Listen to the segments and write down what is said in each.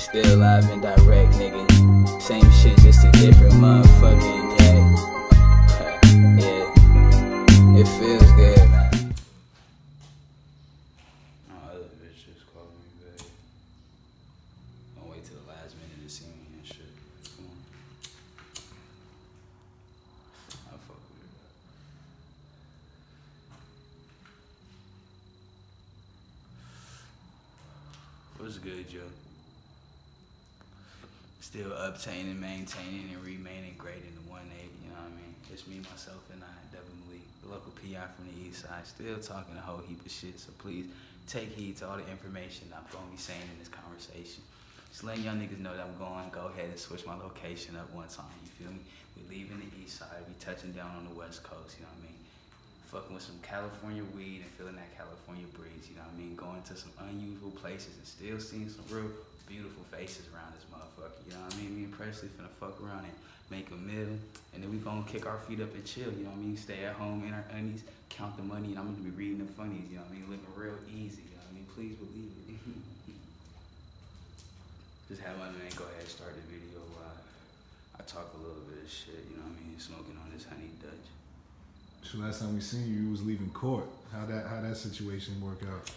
still live and direct, nigga. Same shit, just a different motherfucking jack. yeah, it feels good. What's good, Joe? Still obtaining, maintaining, and remaining great in the 1 8, you know what I mean? It's me, myself, and I, Devin the local PI from the east side, still talking a whole heap of shit, so please take heed to all the information I'm going to be saying in this conversation. Just letting y'all niggas know that I'm going, go ahead and switch my location up one time, you feel me? We leaving the east side, we touching down on the west coast, you know what I mean? Fucking with some California weed and feeling that California breeze, you know what I mean? Going to some unusual places and still seeing some real beautiful faces around this motherfucker, you know what I mean? Me and Presley finna fuck around and make a meal, and then we gonna kick our feet up and chill, you know what I mean? Stay at home in our undies, count the money, and I'm gonna be reading the funnies, you know what I mean? Living real easy, you know what I mean? Please believe it. Just have my man go ahead and start the video while I talk a little bit of shit, you know what I mean? Smoking on this honey Dutch. So last time we seen you, you was leaving court. How that how that situation work out?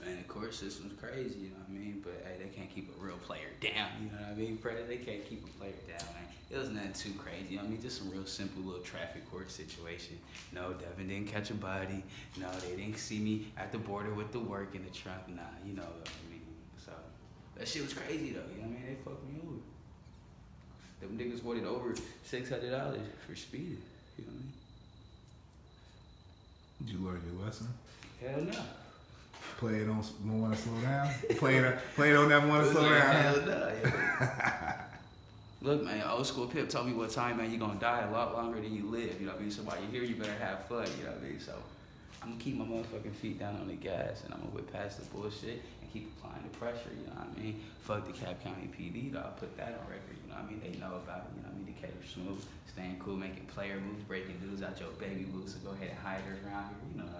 Man, the court system's crazy, you know what I mean? But hey, they can't keep a real player down, you know what I mean? Fred, they can't keep a player down, man. It was nothing too crazy. You know I mean, just some real simple little traffic court situation. No, Devin didn't catch a body. No, they didn't see me at the border with the work in the trunk. Nah, you know what I mean? So, that shit was crazy though, you know what I mean? They fucked me over. Them niggas wanted over $600 for speeding, you know what I mean? Did you learn your lesson? Hell no. Play it on don't want to slow down. Play it play it on that want to slow down. Hell no. yeah. Look, man, old school Pip told me one time, man, you're gonna die a lot longer than you live. You know what I mean? So while you're here, you better have fun. You know what I mean? So I'm gonna keep my motherfucking feet down on the gas, and I'm gonna whip past the bullshit and keep applying the pressure. You know what I mean? Fuck the Cobb County PD, though. I put that on record. You know what I mean? They know about it. You know what I mean? Decatur smooth, staying cool, making player moves, breaking dudes out your baby boots. So go ahead and hide her around here. You know what I mean?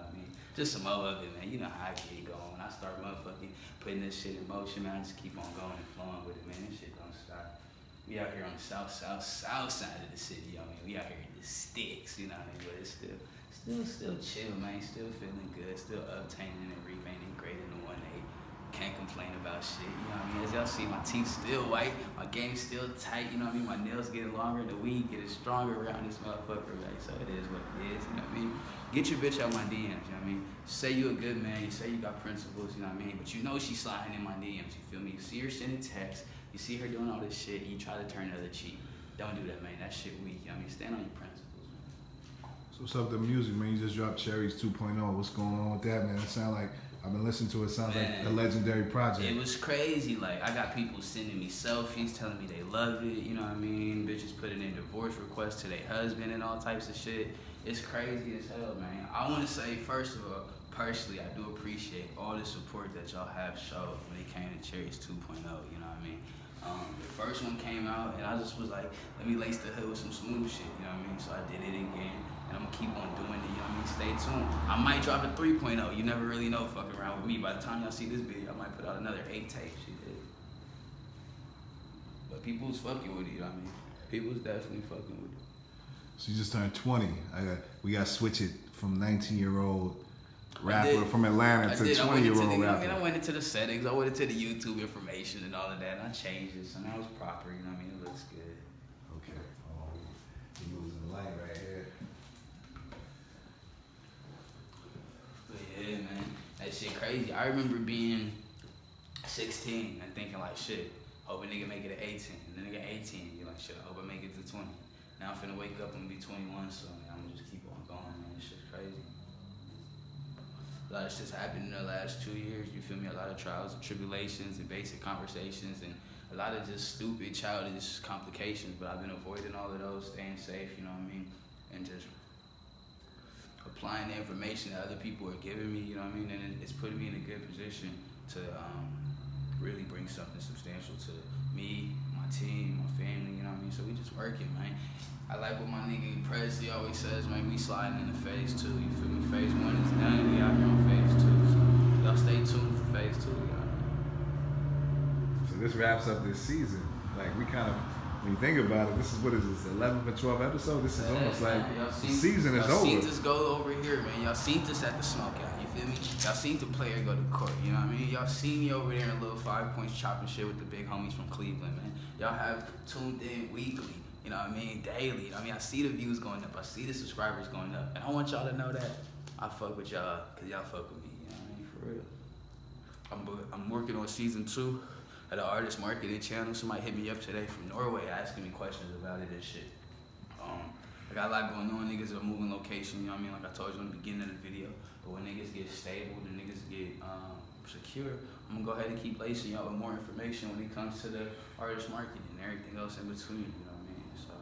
Just some more of it, man. You know how I get going. I start motherfucking putting this shit in motion, man, I just keep on going and flowing with it, man. This shit don't stop. We out here on the south, south, south side of the city. I mean, we out here in the sticks, you know what I mean? But it's still, still, still chill, man. Still feeling good. Still obtaining and remaining great in the one eight. Can't complain about shit. You know what I mean? As y'all see, my teeth still white. My game still tight. You know what I mean? My nails getting longer. The weed getting stronger around this motherfucker, right? So it is what it is. You know what I mean? Get your bitch out my DMs. You know what I mean? Say you a good man. You say you got principles. You know what I mean? But you know she's sliding in my DMs. You feel me? You see her sending texts. You see her doing all this shit, you try to turn the other cheek. Don't do that, man. That shit weak. You know what I mean? Stand on your principles. So what's up with the music, man? You just dropped Cherries 2.0. What's going on with that, man? It sound like I've been listening to it. Sounds Man. like a legendary project. It was crazy. Like, I got people sending me selfies, telling me they loved it. You know what I mean? Bitches putting in divorce requests to their husband and all types of shit. It's crazy as hell, man. I want to say, first of all, personally, I do appreciate all the support that y'all have showed when it came to Cherries 2.0. You know what I mean? Um, the first one came out, and I just was like, let me lace the hood with some smooth shit. You know what I mean? So I did it again, and I'm gonna keep on Stay tuned. I might drop a 3.0. You never really know fucking around with me. By the time y'all see this video, I might put out another eight tape. Shit. But people's fucking with it. You know what I mean? People's definitely fucking with it. So you just turned 20. I got we got to switch it from 19 year old rapper from Atlanta I to did. 20 year old the, you I mean, I went into the settings. I went into the YouTube information and all of that. And I changed it, so now it's proper. You know what I mean? It looks good. Okay. Oh, you losing the light right here. But yeah, man, that shit crazy. I remember being 16 and thinking like, shit, hope a nigga make it to 18. And then nigga 18, be like, shit, I hope I make it to 20. Now I'm finna wake up and be 21, so I'm gonna just keep on going, man. This shit's crazy. A lot of shit's happened in the last two years. You feel me? A lot of trials and tribulations and basic conversations and a lot of just stupid, childish complications. But I've been avoiding all of those, staying safe. You know what I mean? And just applying the information that other people are giving me, you know what I mean? And it's putting me in a good position to um, really bring something substantial to me, my team, my family, you know what I mean? So we just working, man. I like what my nigga Presley always says, man, we sliding into phase two, you feel me? Phase one is done, we out here on phase two. So y'all stay tuned for phase two, y'all. So this wraps up this season. Like we kind of, when you think about it, this is what is this, 11th or 12th episode? This is almost like the season is over. y'all seen this go over here, man. Y'all seen this at the smokeout. You feel me? Y'all seen the player go to court. You know what I mean? Y'all seen me over there in little five points chopping shit with the big homies from Cleveland, man. Y'all have tuned in weekly. You know what I mean? Daily. You know I mean, I see the views going up. I see the subscribers going up. And I want y'all to know that I fuck with y'all because y'all fuck with me. You know what I mean? For real. I'm, I'm working on season two of the artist marketing channel. Somebody hit me up today from Norway asking me questions about it and shit. Um, I got a lot going on. Niggas are moving location. You know what I mean? Like I told you in the beginning of the video. But when niggas get stable, the niggas get um, secure. I'm gonna go ahead and keep lacing y'all with more information when it comes to the artist marketing and everything else in between. You know what I mean? So.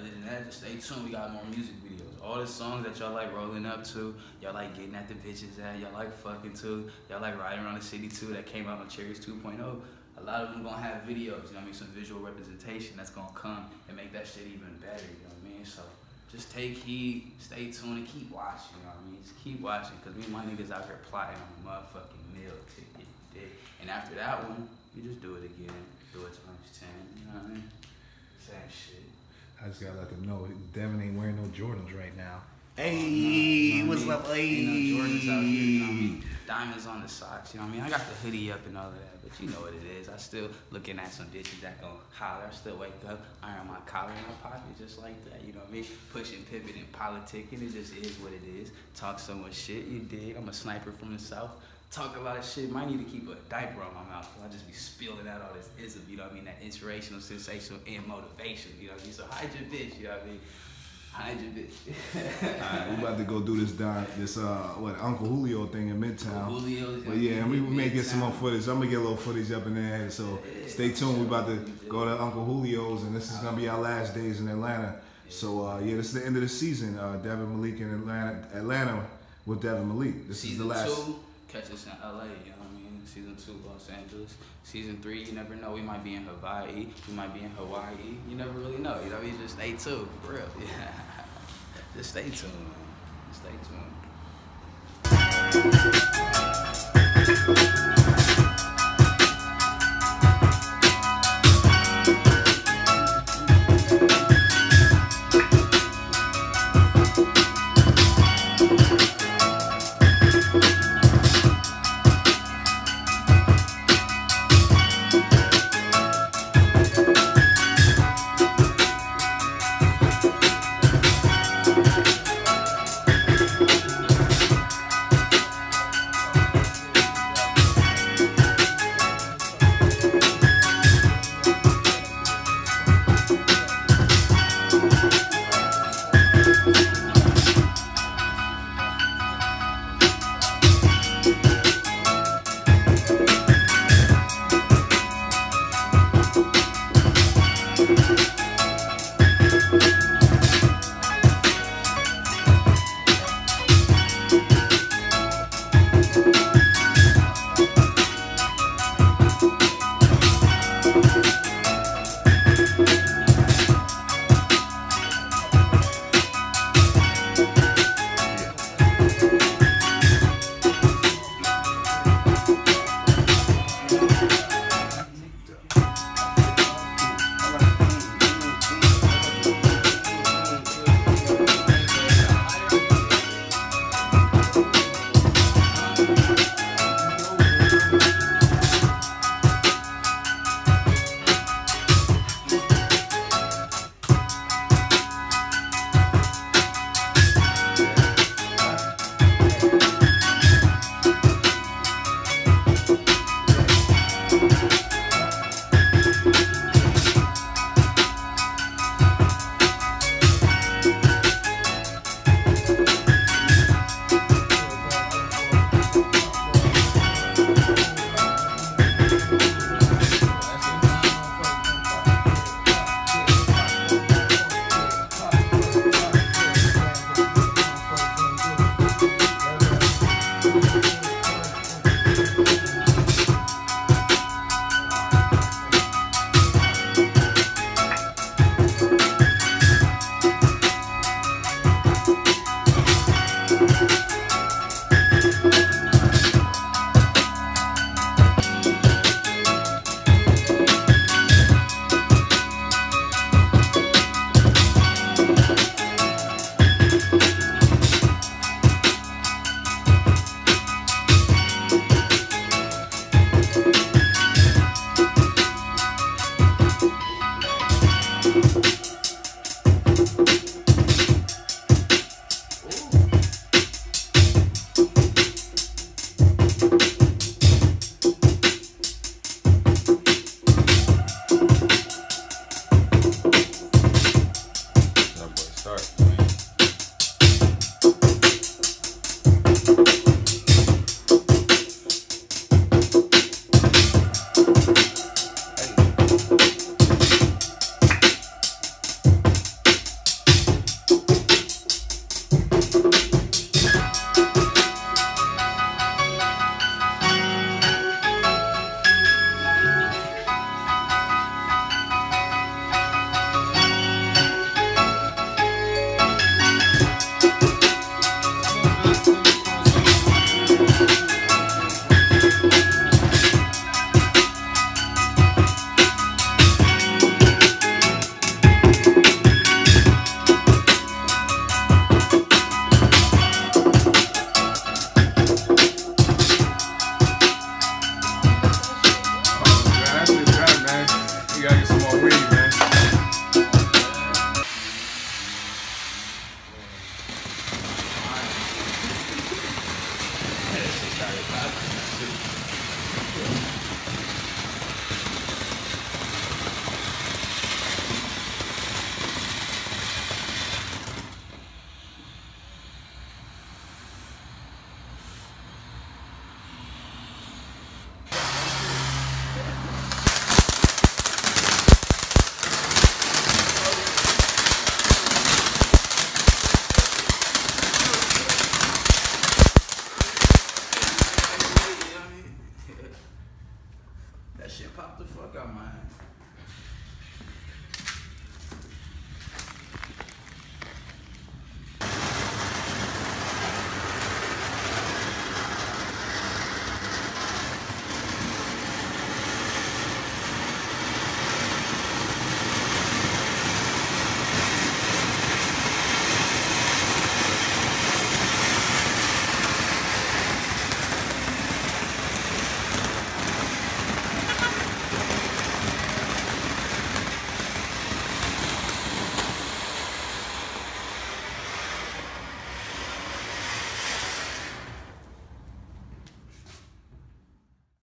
Other than that, just stay tuned. We got more music videos. All the songs that y'all like rolling up to, y'all like getting at the bitches at, y'all like fucking to, y'all like riding around the city too. That came out on Cherries 2.0. A lot of them gonna have videos. You know what I mean? Some visual representation that's gonna come and make that shit even better. You know what I mean? So just take heed, stay tuned, and keep watching. You know what I mean? Just keep watching, cause me and my niggas out here plotting on a motherfucking meal ticket. dig? And after that one, you just do it again. Do it times ten. You know what I mean? Same shit. I just gotta let them know Devin ain't wearing no Jordans right now. Hey, what's up? You know, Jordans out here, you know what I mean? Hey. Diamonds on the socks, you know what I mean? I got the hoodie up and all of that, but you know what it is. I still looking at some bitches that gon' holler. I still wake up, iron my collar in my pocket just like that, you know what I mean? Pushing pivot and politicking, it just is what it is. Talk so much shit, you dig? I'm a sniper from the south. Talk a lot of shit. Might need to keep a diaper on my mouth because I just be spilling out all this ism, you know what I mean? That inspirational, sensational, and motivation, you know what I mean? So hide your bitch, you know what I mean? Hide your bitch. Alright, we about to go do this Don, this uh what Uncle Julio thing in Midtown. Julio's But yeah, and we in may get some more footage. I'm gonna get a little footage up in there. So stay tuned. We about to go to Uncle Julio's, and this is gonna be our last days in Atlanta. So uh, yeah, this is the end of the season. Uh, Devin Malik in Atlanta, Atlanta with Devin Malik. This Season is the last. two, catch us in LA, Season two, Los Angeles. Season three, you never know. We might be in Hawaii. We might be in Hawaii. You never really know. You know mean? Just stay tuned, for real. Yeah. Just stay tuned, man. Just stay tuned.